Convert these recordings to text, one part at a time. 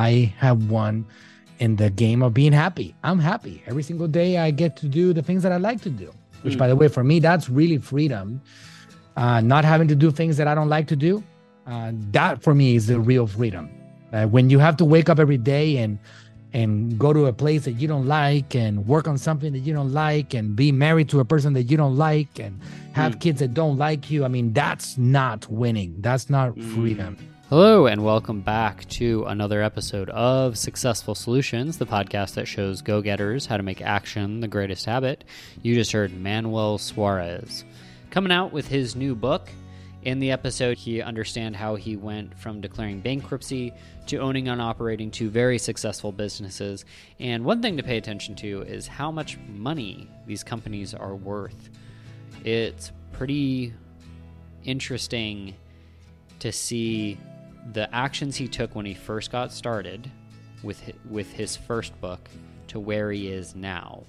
I have won in the game of being happy. I'm happy every single day. I get to do the things that I like to do, which, mm. by the way, for me, that's really freedom. Uh, not having to do things that I don't like to do. Uh, that for me is the real freedom. Uh, when you have to wake up every day and and go to a place that you don't like and work on something that you don't like and be married to a person that you don't like and have mm. kids that don't like you. I mean, that's not winning. That's not mm. freedom. Hello, and welcome back to another episode of Successful Solutions, the podcast that shows go getters how to make action the greatest habit. You just heard Manuel Suarez coming out with his new book. In the episode, he understand how he went from declaring bankruptcy to owning and operating two very successful businesses. And one thing to pay attention to is how much money these companies are worth. It's pretty interesting to see the actions he took when he first got started with his, with his first book to where he is now.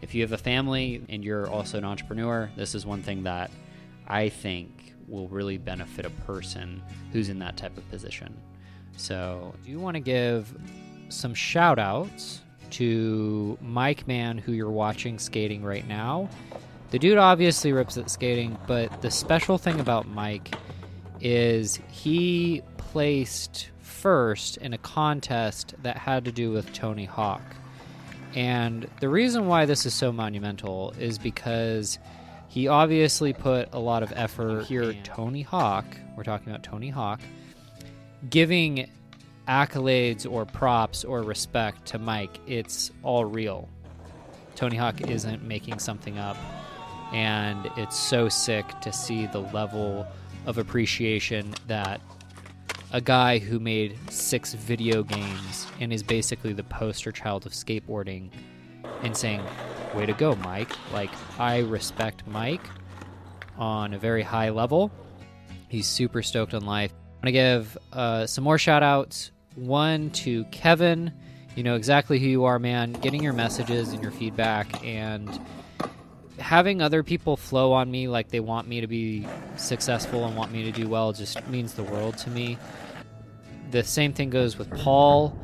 If you have a family and you're also an entrepreneur, this is one thing that I think will really benefit a person who's in that type of position. So, do you want to give some shout outs to Mike Man, who you're watching skating right now? The dude obviously rips at skating, but the special thing about Mike is he placed first in a contest that had to do with Tony Hawk. And the reason why this is so monumental is because he obviously put a lot of effort here. Tony Hawk, we're talking about Tony Hawk, giving accolades or props or respect to Mike. It's all real. Tony Hawk isn't making something up. And it's so sick to see the level of appreciation that a guy who made six video games and is basically the poster child of skateboarding and saying, way to go, Mike. Like, I respect Mike on a very high level. He's super stoked on life. I'm going to give uh, some more shout outs. One to Kevin. You know exactly who you are, man. Getting your messages and your feedback and having other people flow on me like they want me to be successful and want me to do well just means the world to me. The same thing goes with Paul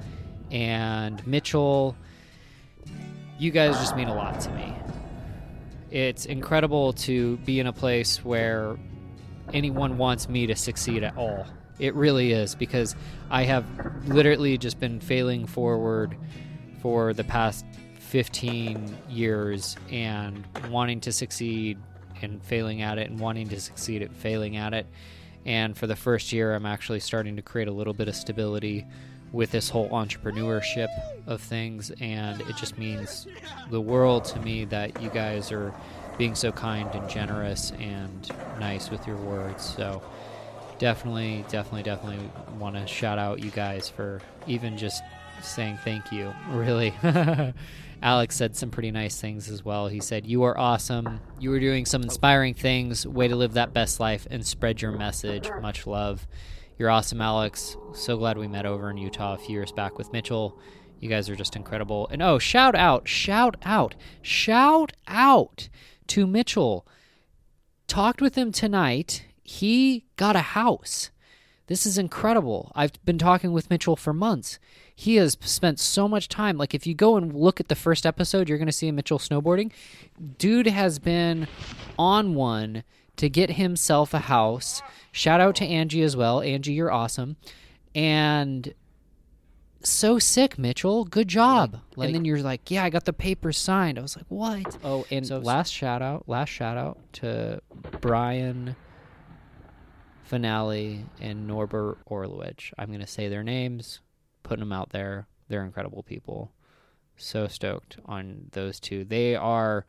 and Mitchell you guys just mean a lot to me. It's incredible to be in a place where anyone wants me to succeed at all. It really is because I have literally just been failing forward for the past 15 years and wanting to succeed and failing at it and wanting to succeed at failing at it. And for the first year, I'm actually starting to create a little bit of stability with this whole entrepreneurship of things, and it just means the world to me that you guys are being so kind and generous and nice with your words. So, definitely, definitely, definitely want to shout out you guys for even just saying thank you. Really. Alex said some pretty nice things as well. He said, You are awesome. You are doing some inspiring things. Way to live that best life and spread your message. Much love. You're awesome, Alex. So glad we met over in Utah a few years back with Mitchell. You guys are just incredible. And oh, shout out, shout out, shout out to Mitchell. Talked with him tonight. He got a house. This is incredible. I've been talking with Mitchell for months. He has spent so much time. Like, if you go and look at the first episode, you're going to see Mitchell snowboarding. Dude has been on one to get himself a house. Shout out to Angie as well. Angie, you're awesome. And so sick, Mitchell. Good job. Like, and then you're like, yeah, I got the paper signed. I was like, what? Oh, and so, last shout out, last shout out to Brian Finale and Norbert Orlowich. I'm going to say their names, putting them out there. They're incredible people. So stoked on those two. They are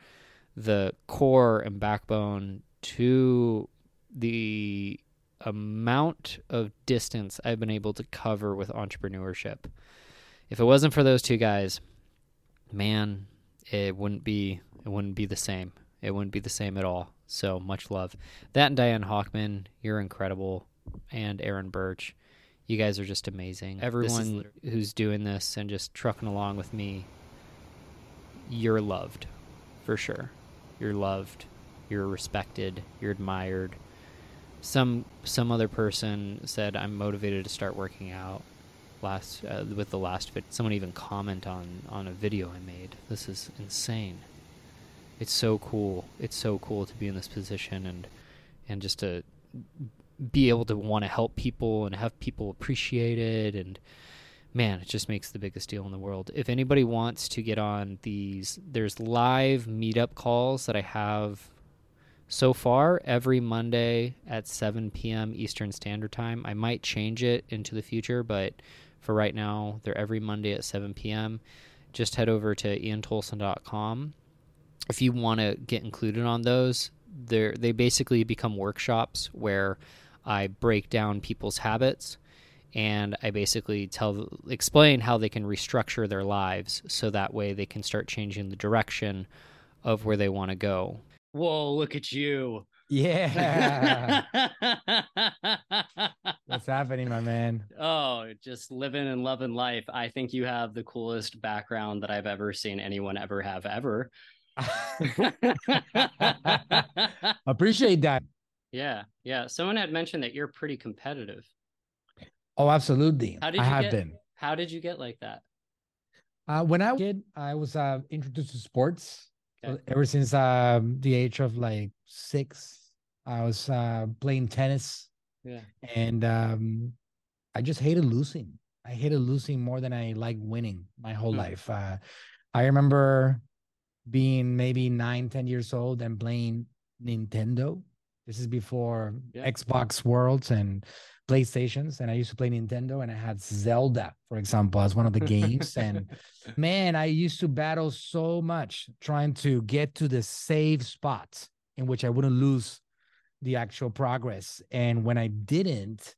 the core and backbone to the amount of distance I've been able to cover with entrepreneurship. If it wasn't for those two guys, man, it wouldn't be it wouldn't be the same. It wouldn't be the same at all. So much love. That and Diane Hawkman, you're incredible. And Aaron Birch. You guys are just amazing. Everyone who's doing this and just trucking along with me, you're loved. For sure. You're loved you're respected, you're admired. Some some other person said I'm motivated to start working out. last uh, with the last vid. Someone even comment on on a video I made. This is insane. It's so cool. It's so cool to be in this position and and just to be able to want to help people and have people appreciate it and man, it just makes the biggest deal in the world. If anybody wants to get on these, there's live meetup calls that I have so far every Monday at 7 p.m. Eastern Standard Time. I might change it into the future, but for right now, they're every Monday at 7 p.m. Just head over to iantolson.com. If you want to get included on those, they they basically become workshops where I break down people's habits and I basically tell explain how they can restructure their lives so that way they can start changing the direction of where they want to go. Whoa, look at you. Yeah. What's happening, my man? Oh, just living and loving life. I think you have the coolest background that I've ever seen anyone ever have ever. Appreciate that. Yeah, yeah. Someone had mentioned that you're pretty competitive. Oh, absolutely. How did I you have get- been. How did you get like that? Uh, when I was a kid, I was uh, introduced to sports. Okay. ever since um, the age of like six, I was uh, playing tennis, Yeah. and um, I just hated losing. I hated losing more than I like winning my whole Hmm. life. Uh, I remember being maybe nine, ten years old and playing Nintendo. This is before Yeah. Xbox Worlds and PlayStations, and I used to play Nintendo, and I had Zelda, for example, as one of the games. and man, I used to battle so much trying to get to the save spot in which I wouldn't lose the actual progress. And when I didn't,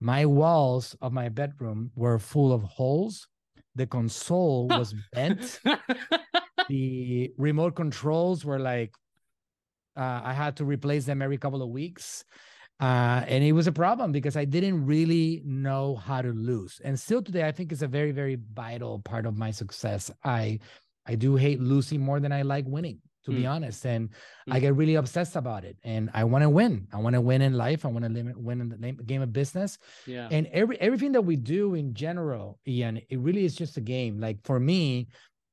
my walls of my bedroom were full of holes. The console was bent. The remote controls were like, uh, I had to replace them every couple of weeks. Uh, and it was a problem because I didn't really know how to lose. And still today, I think it's a very, very vital part of my success. I I do hate losing more than I like winning, to be Mm. honest. And I Mm. get really obsessed about it. And I want to win. I want to win in life. I want to win in the game of business. yeah. And every everything that we do in general, Ian, it really is just a game. Like for me,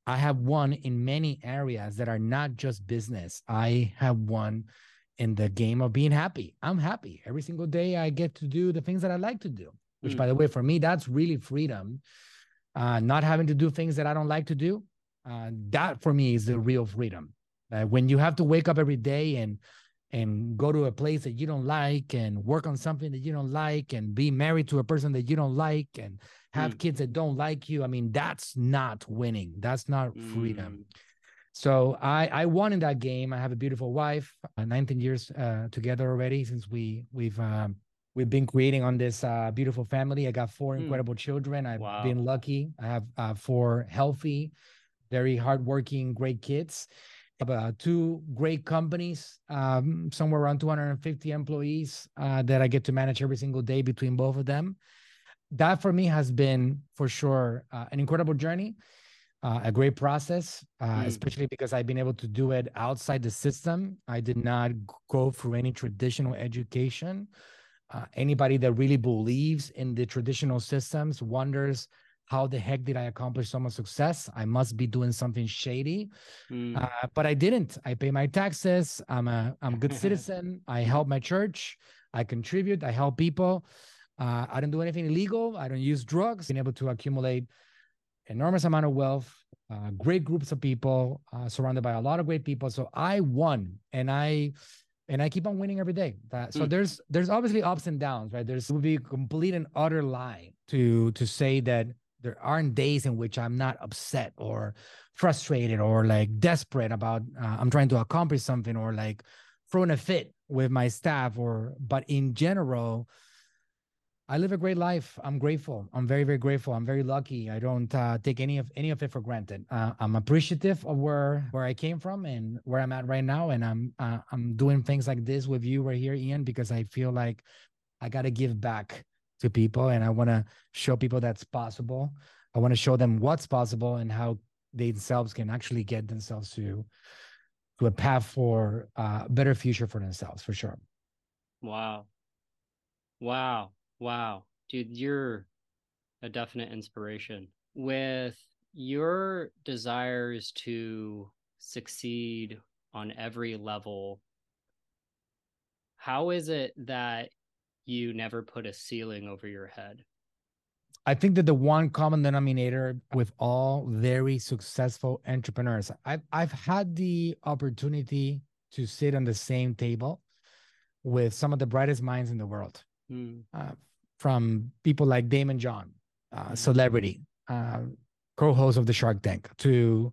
I have won in many areas that are not just business. I have won in the game of being happy. I'm happy every single day. I get to do the things that I like to do. Which, Mm. by the way, for me, that's really freedom. Uh, not having to do things that I don't like to do. Uh, that for me is the real freedom. Uh, when you have to wake up every day and and go to a place that you don't like and work on something that you don't like and be married to a person that you don't like and have Mm. kids that don't like you i mean that's not winning that's not freedom Mm. so i i won in that game i have a beautiful wife uh, 19 years uh, together already since we we've um, we've been creating on this uh, beautiful family i got four Mm. incredible children i've Wow. been lucky i have uh, four healthy very hardworking great kids have, uh, two great companies, um, somewhere around 250 employees uh, that I get to manage every single day between both of them. That for me has been for sure uh, an incredible journey, uh, a great process, uh, Mm. especially because I've been able to do it outside the system. I did not go through any traditional education. Uh, anybody that really believes in the traditional systems wonders how the heck did I accomplish so much success? I must be doing something shady. Mm. Uh, but I didn't. I pay my taxes. I'm a I'm a good citizen. I help my church. I contribute. I help people. Uh, I don't do anything illegal. I don't use drugs. Been able to accumulate enormous amount of wealth. Uh, great groups of people, uh, surrounded by a lot of great people. So I won, and I and I keep on winning every day. That, so Mm. there's there's obviously ups and downs, right? There's it would be a complete and utter lie to to say that there aren't days in which I'm not upset or frustrated or like desperate about uh, I'm trying to accomplish something or like throwing a fit with my staff or but in general I live a great life. I'm grateful. I'm very, very grateful. I'm very lucky. I don't uh, take any of any of it for granted. Uh, I'm appreciative of where where I came from and where I'm at right now. And I'm uh, I'm doing things like this with you right here, Ian, because I feel like I got to give back to people, and I want to show people that's possible. I want to show them what's possible and how they themselves can actually get themselves to to a path for uh, a better future for themselves, for sure. Wow. Wow. Wow. Dude, you're a definite inspiration. With your desires to succeed on every level, how is it that you never put a ceiling over your head? I think that the one common denominator with all very successful entrepreneurs, I've I've had the opportunity to sit on the same table with some of the brightest minds in the world, Mm. uh, from people like Daymond John, uh, Mhm. celebrity, uh, co-host of the Shark Tank, to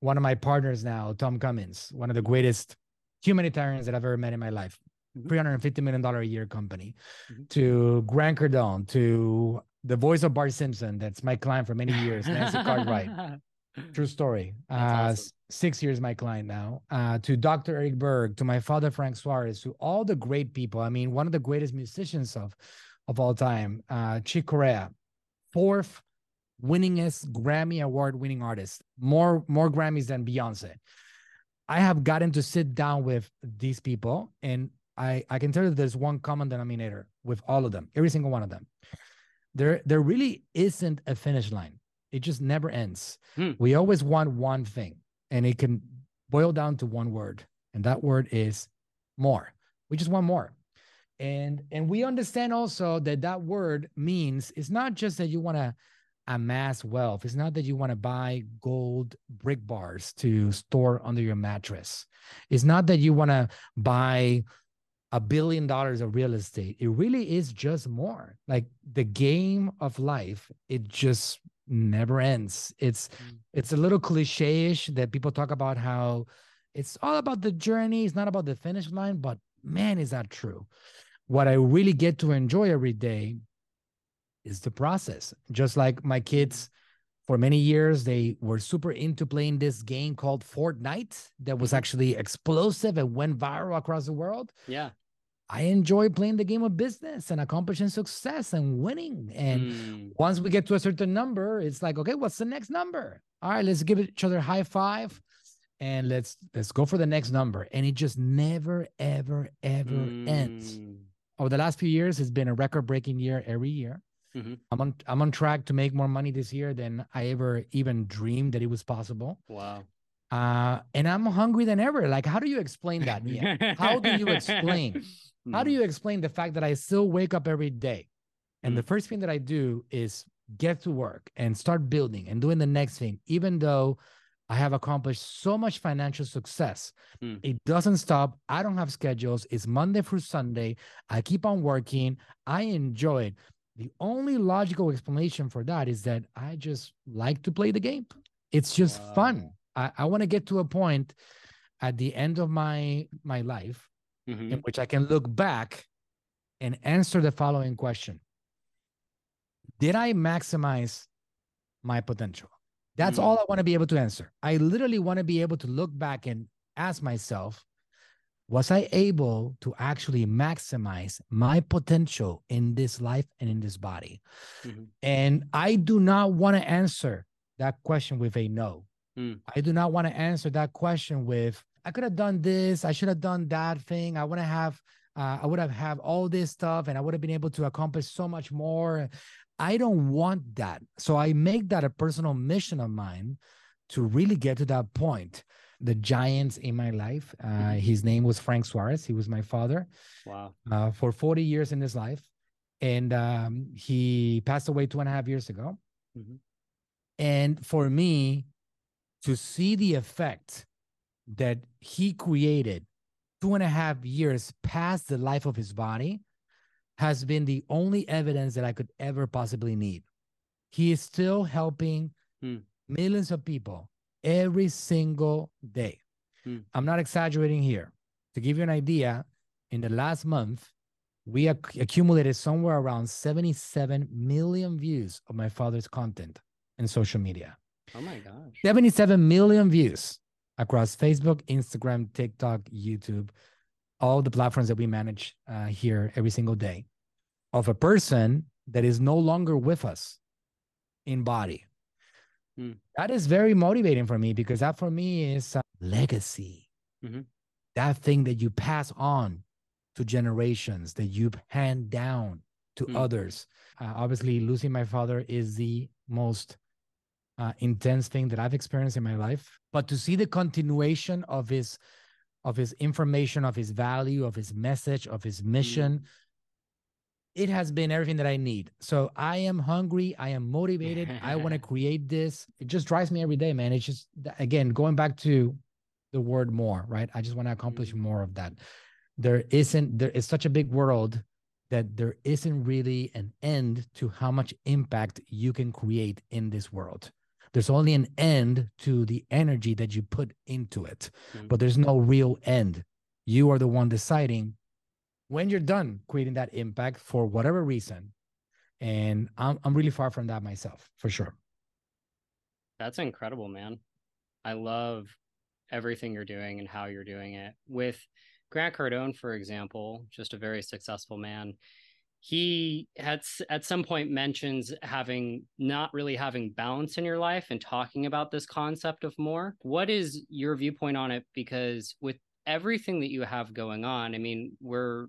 one of my partners now, Tom Cummins, one of the greatest humanitarians that I've ever met in my life. Mhm. $350 million a year company, Mhm. to Grant Cardone, to the voice of Bart Simpson, that's my client for many years, Nancy Cartwright. True story. Uh, awesome. Six years my client now. Uh, to Dr. Eric Berg, to my father Frank Suarez, to all the great people. I mean, one of the greatest musicians of of all time, uh, Chick Corea, fourth winningest Grammy award winning artist, more more Grammys than Beyonce. I have gotten to sit down with these people, and I I can tell you there's one common denominator with all of them, every single one of them. There there really isn't a finish line. It just never ends. Hmm. We always want one thing, and it can boil down to one word, and that word is more. We just want more. And and we understand also that that word means it's not just that you want to amass wealth. It's not that you want to buy gold brick bars to store under your mattress. It's not that you want to buy a billion dollars of real estate. It really is just more. Like the game of life, it just never ends. It's Mm. it's a little cliche-ish that people talk about how it's all about the journey, it's not about the finish line, but man, is that true. What I really get to enjoy every day is the process. Just like my kids, for many years, they were super into playing this game called Fortnite that was Mhm. actually explosive and went viral across the world. Yeah. I enjoy playing the game of business and accomplishing success and winning. And Mm. once we get to a certain number, it's like, okay, what's the next number? All right, let's give each other a high five and let's let's go for the next number. And it just never, ever, ever ends Mm. over the last few years it's been a record-breaking year every year. Mhm. I'm on I'm on track to make more money this year than I ever even dreamed that it was possible. Wow. Uh, and I'm hungry than ever. Like, how do you explain that? How do you explain? How do Mm. you explain the fact that I still wake up every day, and the first thing that I do is get to work and start building and doing the next thing, even though I have accomplished so much financial success. Mm. It doesn't stop. I don't have schedules. It's Monday through Sunday. I keep on working. I enjoy it. The only logical explanation for that is that I just like to play the game. It's just fun. I, I want to get to a point at the end of my my life Mhm. in which I can look back and answer the following question Did I maximize my potential? That's Mm. all I want to be able to answer. I literally want to be able to look back and ask myself, was I able to actually maximize my potential in this life and in this body? Mhm. And I do not want to answer that question with a no. Mm. I do not want to answer that question with I could have done this, I should have done that thing. I want to have uh, I would have have all this stuff and I would have been able to accomplish so much more. I don't want that. So I make that a personal mission of mine to really get to that point. The giants in my life, uh, Mhm. his name was Frank Suarez. He was my father Wow. uh, for 40 years in his life. And um, he passed away two and a half years ago. Mhm. And for me to see the effect that he created two and a half years past the life of his body has been the only evidence that I could ever possibly need. He is still helping Hmm. millions of people every single day. Hmm. I'm not exaggerating here. To give you an idea, in the last month, we acc- accumulated somewhere around 77 million views of my father's content in social media. Oh my gosh. 77 million views across Facebook, Instagram, TikTok, YouTube, all the platforms that we manage uh, here every single day of a person that is no longer with us in body. Hmm. That is very motivating for me because that for me is a legacy. Mhm. That thing that you pass on to generations that you hand down to Hmm. others. Uh, obviously, losing my father is the most uh, intense thing that I've experienced in my life. But to see the continuation of his of his information, of his value, of his message, of his mission, it has been everything that I need. So I am hungry. I am motivated. I want to create this. It just drives me every day, man. It's just again going back to the word more, right? I just want to accomplish Mm. more of that. There isn't there is such a big world that there isn't really an end to how much impact you can create in this world. There's only an end to the energy that you put into it, Mm. but there's no real end. You are the one deciding when you're done creating that impact for whatever reason. And I'm I'm really far from that myself, for sure. That's incredible, man. I love everything you're doing and how you're doing it. With Grant Cardone, for example, just a very successful man, he had at some point mentions having not really having balance in your life and talking about this concept of more. What is your viewpoint on it? Because with everything that you have going on, I mean, we're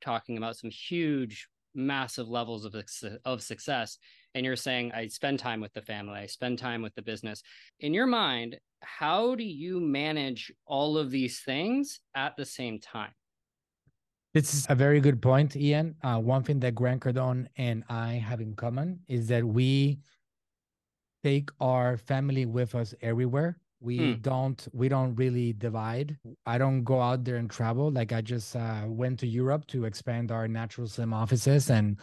talking about some huge, massive levels of, of success and you're saying I spend time with the family, I spend time with the business. In your mind, how do you manage all of these things at the same time? This is a very good point, Ian. Uh, one thing that Grant Cardone and I have in common is that we take our family with us everywhere. We Hmm. don't we don't really divide. I don't go out there and travel. Like I just uh, went to Europe to expand our Natural Slim offices, and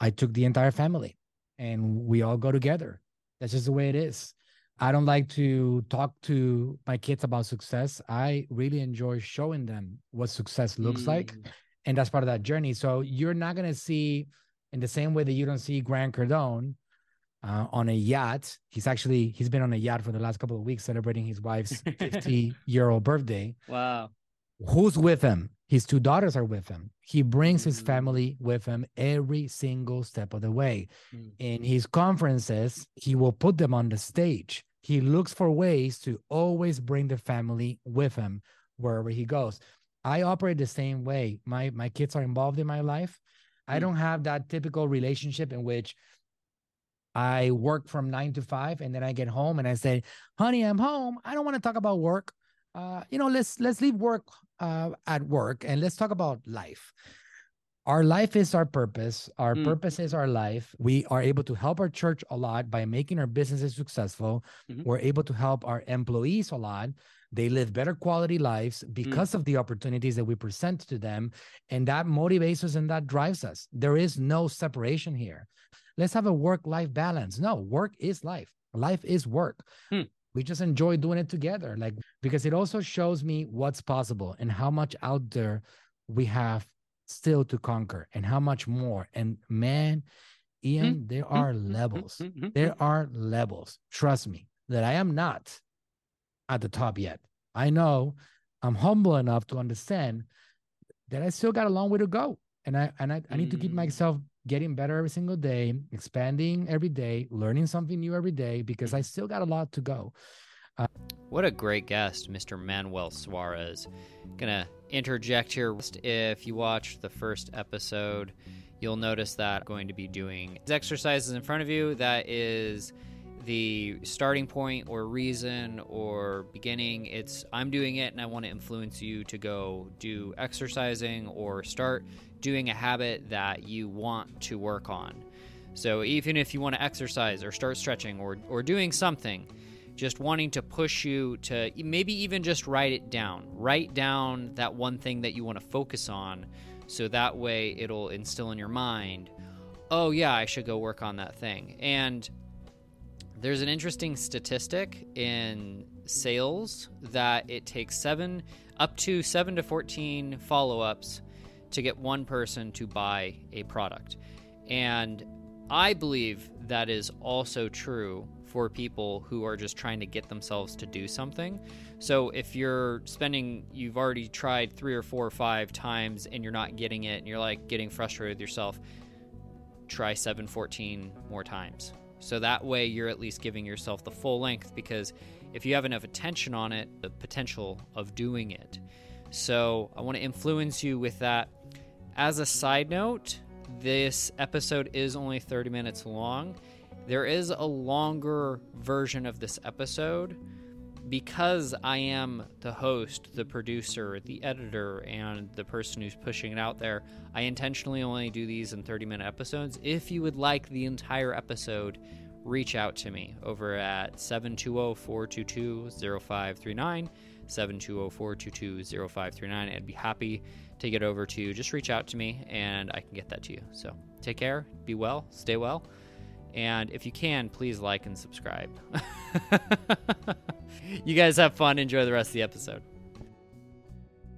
I took the entire family, and we all go together. That's just the way it is. I don't like to talk to my kids about success. I really enjoy showing them what success looks like Mm, and that's part of that journey. So you're not gonna see, in the same way that you don't see Grant Cardone uh, on a yacht. He's actually he's been on a yacht for the last couple of weeks celebrating his wife's 50 year old birthday. Wow. Who's with him? His two daughters are with him. He brings his Mm. family with him every single step of the way. Mm. In his conferences, he will put them on the stage. He looks for ways to always bring the family with him wherever he goes. I operate the same way. My my kids are involved in my life. I Mm. don't have that typical relationship in which I work from nine to five and then I get home and I say, honey, I'm home. I don't want to talk about work. Uh, you know, let's let's leave work uh, at work and let's talk about life. Our life is our purpose. Our Mm. purpose is our life. We are able to help our church a lot by making our businesses successful. Mhm. We're able to help our employees a lot. They live better quality lives hmm. because of the opportunities that we present to them. And that motivates us and that drives us. There is no separation here. Let's have a work life balance. No, work is life, life is work. Hmm. We just enjoy doing it together. Like, because it also shows me what's possible and how much out there we have still to conquer and how much more. And man, hmm. Ian, there hmm. are levels. Mhm. There are levels. Trust me that I am not at the top yet. I know I'm humble enough to understand that I still got a long way to go. And I and I, I need to keep Mm. myself getting better every single day, expanding every day, learning something new every day because I still got a lot to go. What a great guest, Mr. Manuel Suarez. Gonna interject here. If you watched the first episode, you'll notice that I'm going to be doing exercises in front of you. That is the starting point or reason or beginning. It's I'm doing it and I want to influence you to go do exercising or start doing a habit that you want to work on. So even if you want to exercise or start stretching or, or doing something, just wanting to push you to maybe even just write it down. Write down that one thing that you want to focus on so that way it'll instill in your mind, oh, yeah, I should go work on that thing. And there's an interesting statistic in sales that it takes seven up to seven to 14 follow ups to get one person to buy a product. And I believe that is also true for people who are just trying to get themselves to do something. So if you're spending, you've already tried three or four or five times and you're not getting it and you're like getting frustrated with yourself, try 714 more times. So that way you're at least giving yourself the full length because if you have enough attention on it, the potential of doing it. So I want to influence you with that. As a side note, this episode is only 30 minutes long. There is a longer version of this episode because I am the host, the producer, the editor, and the person who's pushing it out there. I intentionally only do these in 30 minute episodes. If you would like the entire episode, reach out to me over at 720 422 0539. 720 422 0539. I'd be happy to get over to you. Just reach out to me and I can get that to you. So take care, be well, stay well. And if you can, please like and subscribe. you guys have fun. Enjoy the rest of the episode.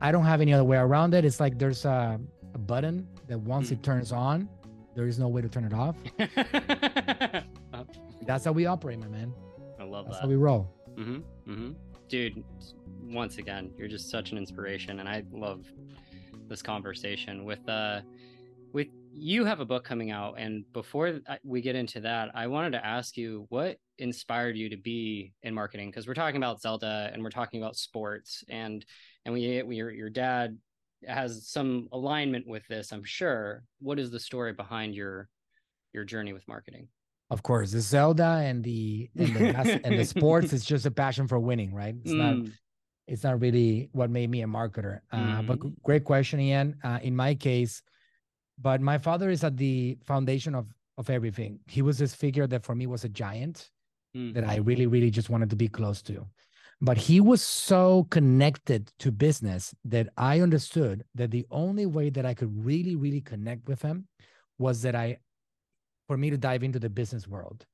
I don't have any other way around it. It's like there's a, a button that once mm. it turns on, there is no way to turn it off. That's how we operate, my man. I love that. That's that. how we roll. Mm-hmm. Mm-hmm. Dude, once again, you're just such an inspiration, and I love this conversation with uh with you have a book coming out and before we get into that i wanted to ask you what inspired you to be in marketing because we're talking about zelda and we're talking about sports and and we, we your, your dad has some alignment with this i'm sure what is the story behind your your journey with marketing of course the zelda and the and the, and the sports is just a passion for winning right it's mm. not it's not really what made me a marketer. Uh, mm-hmm. But great question, Ian. Uh, in my case, but my father is at the foundation of of everything. He was this figure that for me was a giant mm-hmm. that I really, really just wanted to be close to. But he was so connected to business that I understood that the only way that I could really, really connect with him was that I, for me to dive into the business world.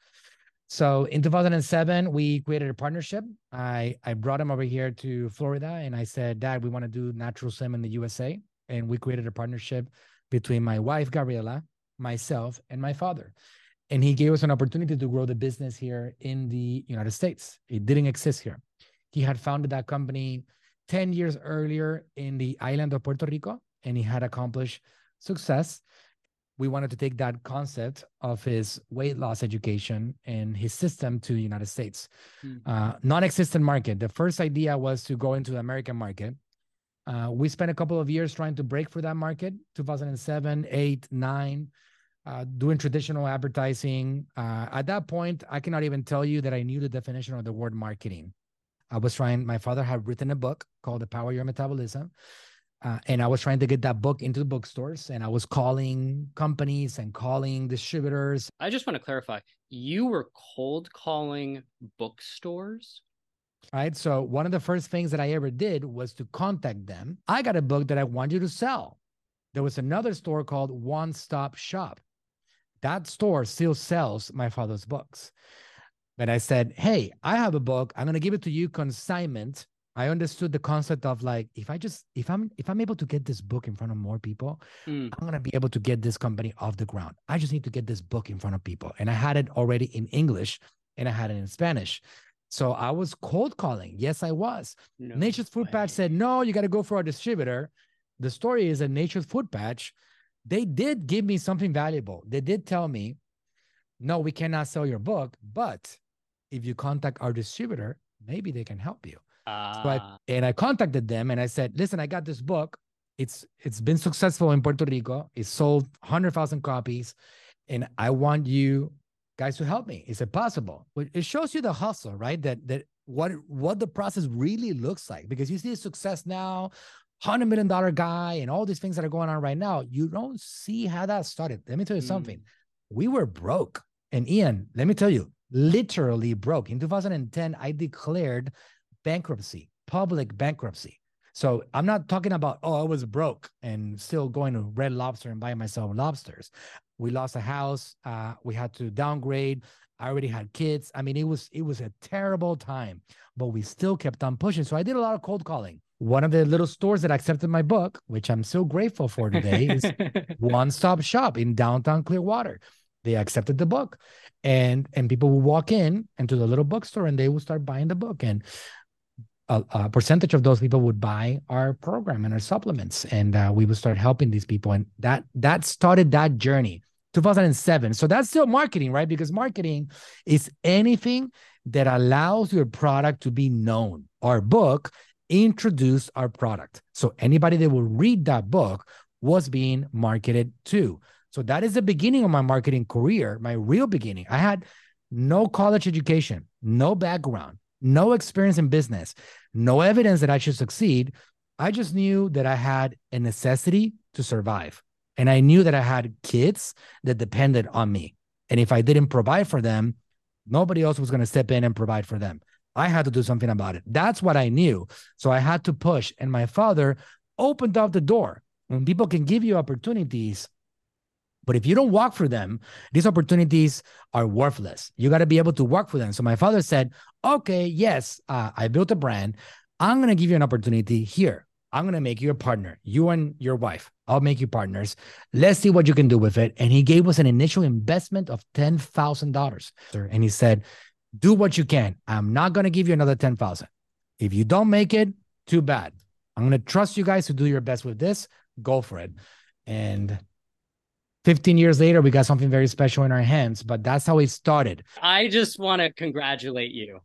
So in 2007, we created a partnership. I, I brought him over here to Florida and I said, Dad, we want to do Natural Slim in the USA. And we created a partnership between my wife, Gabriela, myself, and my father. And he gave us an opportunity to grow the business here in the United States. It didn't exist here. He had founded that company 10 years earlier in the island of Puerto Rico, and he had accomplished success we wanted to take that concept of his weight loss education and his system to the United States. Mm. Uh, non-existent market. The first idea was to go into the American market. Uh, we spent a couple of years trying to break for that market, 2007, 8, 9, uh, doing traditional advertising. Uh, at that point, I cannot even tell you that I knew the definition of the word marketing. I was trying, my father had written a book called The Power of Your Metabolism. Uh, and I was trying to get that book into the bookstores, and I was calling companies and calling distributors. I just want to clarify: you were cold calling bookstores, right? So one of the first things that I ever did was to contact them. I got a book that I want you to sell. There was another store called One Stop Shop. That store still sells my father's books. But I said, "Hey, I have a book. I'm going to give it to you consignment." I understood the concept of like if I just if I'm if I'm able to get this book in front of more people, mm. I'm gonna be able to get this company off the ground. I just need to get this book in front of people. And I had it already in English and I had it in Spanish. So I was cold calling. Yes, I was. No Nature's Food way. Patch said, no, you got to go for a distributor. The story is that Nature's Food Patch, they did give me something valuable. They did tell me, no, we cannot sell your book, but if you contact our distributor, maybe they can help you. Uh, so I, ah. and I contacted them and I said, listen, I got this book. It's it's been successful in Puerto Rico. It sold 100,000 copies. And I want you guys to help me. Is it possible? It shows you the hustle, right? That that what what the process really looks like because you see success now, hundred million dollar guy, and all these things that are going on right now. You don't see how that started. Let me tell you mm. something. We were broke, and Ian, let me tell you, literally broke. In 2010, I declared bankruptcy, public bankruptcy. So I'm not talking about, oh, I was broke and still going to Red Lobster and buying myself lobsters. We lost a house. Uh, we had to downgrade. I already had kids. I mean, it was it was a terrible time, but we still kept on pushing. So I did a lot of cold calling. One of the little stores that accepted my book, which I'm so grateful for today, is One Stop Shop in downtown Clearwater. They accepted the book, and and people would walk in into the little bookstore and they would start buying the book. And a, a, percentage of those people would buy our program and our supplements and uh, we would start helping these people and that that started that journey 2007 so that's still marketing right because marketing is anything that allows your product to be known our book introduced our product so anybody that will read that book was being marketed to So that is the beginning of my marketing career, my real beginning. I had no college education, no background, no experience in business, no evidence that I should succeed. I just knew that I had a necessity to survive. And I knew that I had kids that depended on me. And if I didn't provide for them, nobody else was going to step in and provide for them. I had to do something about it. That's what I knew. So I had to push. And my father opened up the door. When people can give you opportunities, but if you don't work for them, these opportunities are worthless. You got to be able to work for them. So my father said, okay, yes, uh, I built a brand. I'm going to give you an opportunity here. I'm going to make you a partner, you and your wife. I'll make you partners. Let's see what you can do with it. And he gave us an initial investment of $10,000. And he said, do what you can. I'm not going to give you another 10,000. If you don't make it, too bad. I'm going to trust you guys to do your best with this. Go for it. And 15 years later, we got something very special in our hands, but that's how it started. I just want to congratulate you.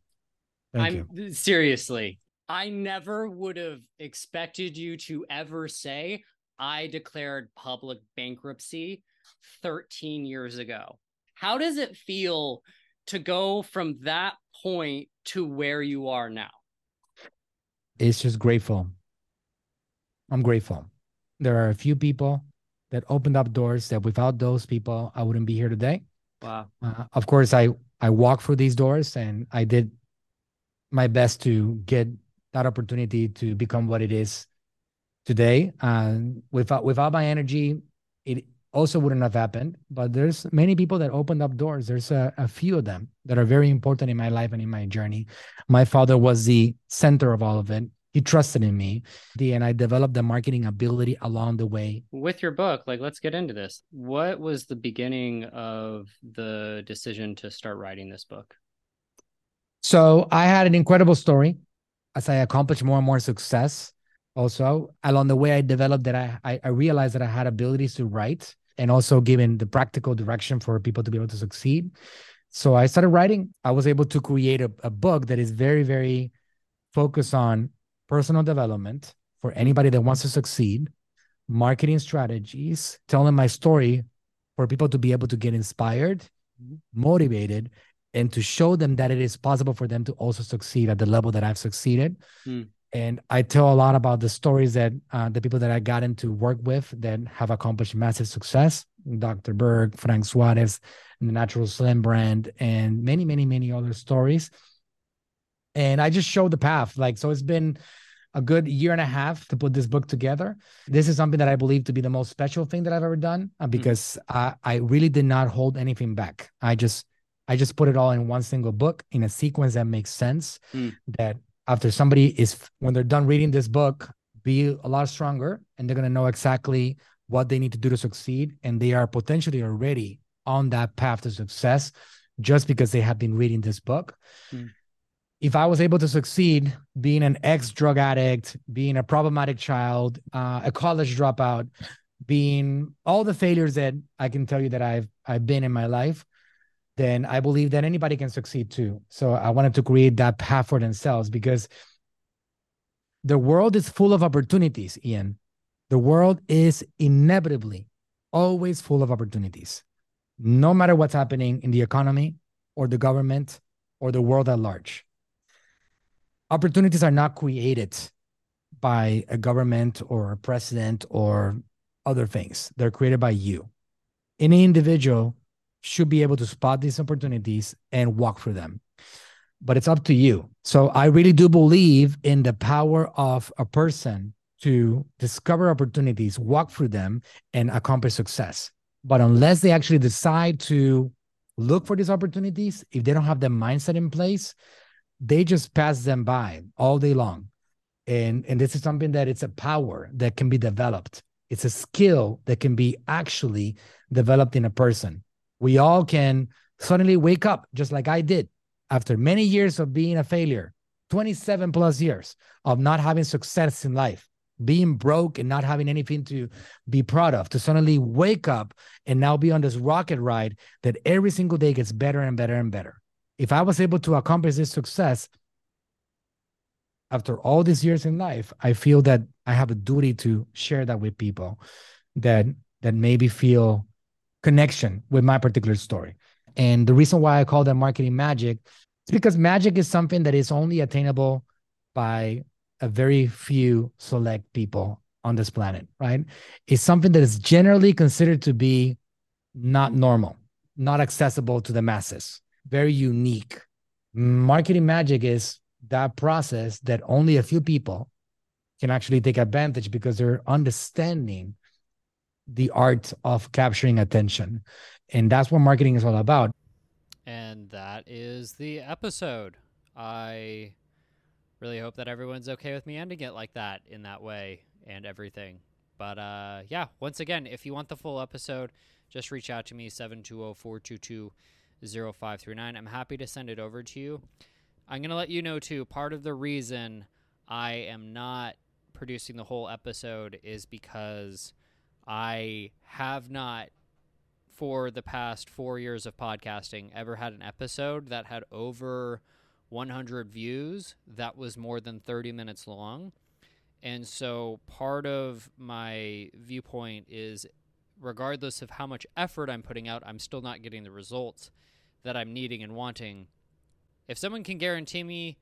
Thank I'm you. seriously. I never would have expected you to ever say, I declared public bankruptcy 13 years ago. How does it feel to go from that point to where you are now? It's just grateful. I'm grateful. There are a few people that opened up doors that without those people, I wouldn't be here today. Wow. Uh, of course, I I walked through these doors and I did my best to get that opportunity to become what it is today. And without without my energy, it also wouldn't have happened. But there's many people that opened up doors. There's a, a few of them that are very important in my life and in my journey. My father was the center of all of it he trusted in me and i developed the marketing ability along the way with your book like let's get into this what was the beginning of the decision to start writing this book so i had an incredible story as i accomplished more and more success also along the way i developed that i i realized that i had abilities to write and also given the practical direction for people to be able to succeed. So i started writing. I was able to create a, a book that is very very focused on personal development for anybody that wants to succeed, marketing strategies, telling my story for people to be able to get inspired, mm-hmm. motivated, and to show them that it is possible for them to also succeed at the level that I've succeeded. Mm. And I tell a lot about the stories that uh, the people that I got into work with that have accomplished massive success. Dr. Berg, Frank Suarez, the Natural Slim brand, and many, many, many other stories and I just show the path. Like, so it's been a good year and a half to put this book together. This is something that I believe to be the most special thing that I've ever done uh, mm-hmm. because mm-hmm. I, I really did not hold anything back. I just I just put it all in one single book in a sequence that makes sense. Mm. That after somebody is when they're done reading this book, be a lot stronger and they're gonna know exactly what they need to do to succeed, and they are potentially already on that path to success just because they have been reading this book. Mm if I was able to succeed being an ex drug addict, being a problematic child, uh, a college dropout, being all the failures that I can tell you that I've I've been in my life, then I believe that anybody can succeed too. So I wanted to create that path for themselves because the world is full of opportunities, Ian. The world is inevitably always full of opportunities, no matter what's happening in the economy or the government or the world at large opportunities are not created by a government or a president or other things. They're created by you. Any individual should be able to spot these opportunities and walk through them. But it's up to you. So I really do believe in the power of a person to discover opportunities, walk through them, and accomplish success. But unless they actually decide to look for these opportunities, if they don't have the mindset in place, they just pass them by all day long and and this is something that it's a power that can be developed it's a skill that can be actually developed in a person we all can suddenly wake up just like i did after many years of being a failure 27 plus years of not having success in life being broke and not having anything to be proud of to suddenly wake up and now be on this rocket ride that every single day gets better and better and better. If I was able to accomplish this success after all these years in life, I feel that I have a duty to share that with people that that maybe feel connection with my particular story. And the reason why I call that marketing magic is because magic is something that is only attainable by a very few select people on this planet, right? It's something that is generally considered to be not normal, not accessible to the masses, very unique. Marketing magic is that process that only a few people can actually take advantage because they're understanding the art of capturing attention. And that's what marketing is all about. And that is the episode. I really hope that everyone's okay with me ending it like that in that way and everything. But uh, yeah, once again, if you want the full episode, just reach out to me 720-422-0539. I'm happy to send it over to you. I'm going to let you know too, part of the reason I am not producing the whole episode is because I have not for the past 4 years of podcasting ever had an episode that had over 100 views that was more than 30 minutes long. And so part of my viewpoint is regardless of how much effort I'm putting out, I'm still not getting the results that I'm needing and wanting. If someone can guarantee me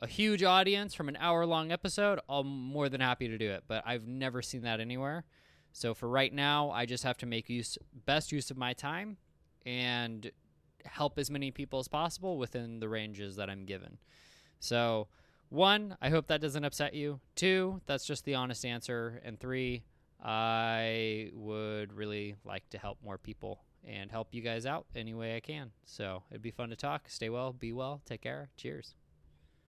a huge audience from an hour long episode, I'm more than happy to do it, but I've never seen that anywhere. So for right now, I just have to make use best use of my time and help as many people as possible within the ranges that I'm given. So, one, I hope that doesn't upset you. Two, that's just the honest answer. And three, I would really like to help more people and help you guys out any way I can. So it'd be fun to talk. Stay well, be well, take care. Cheers.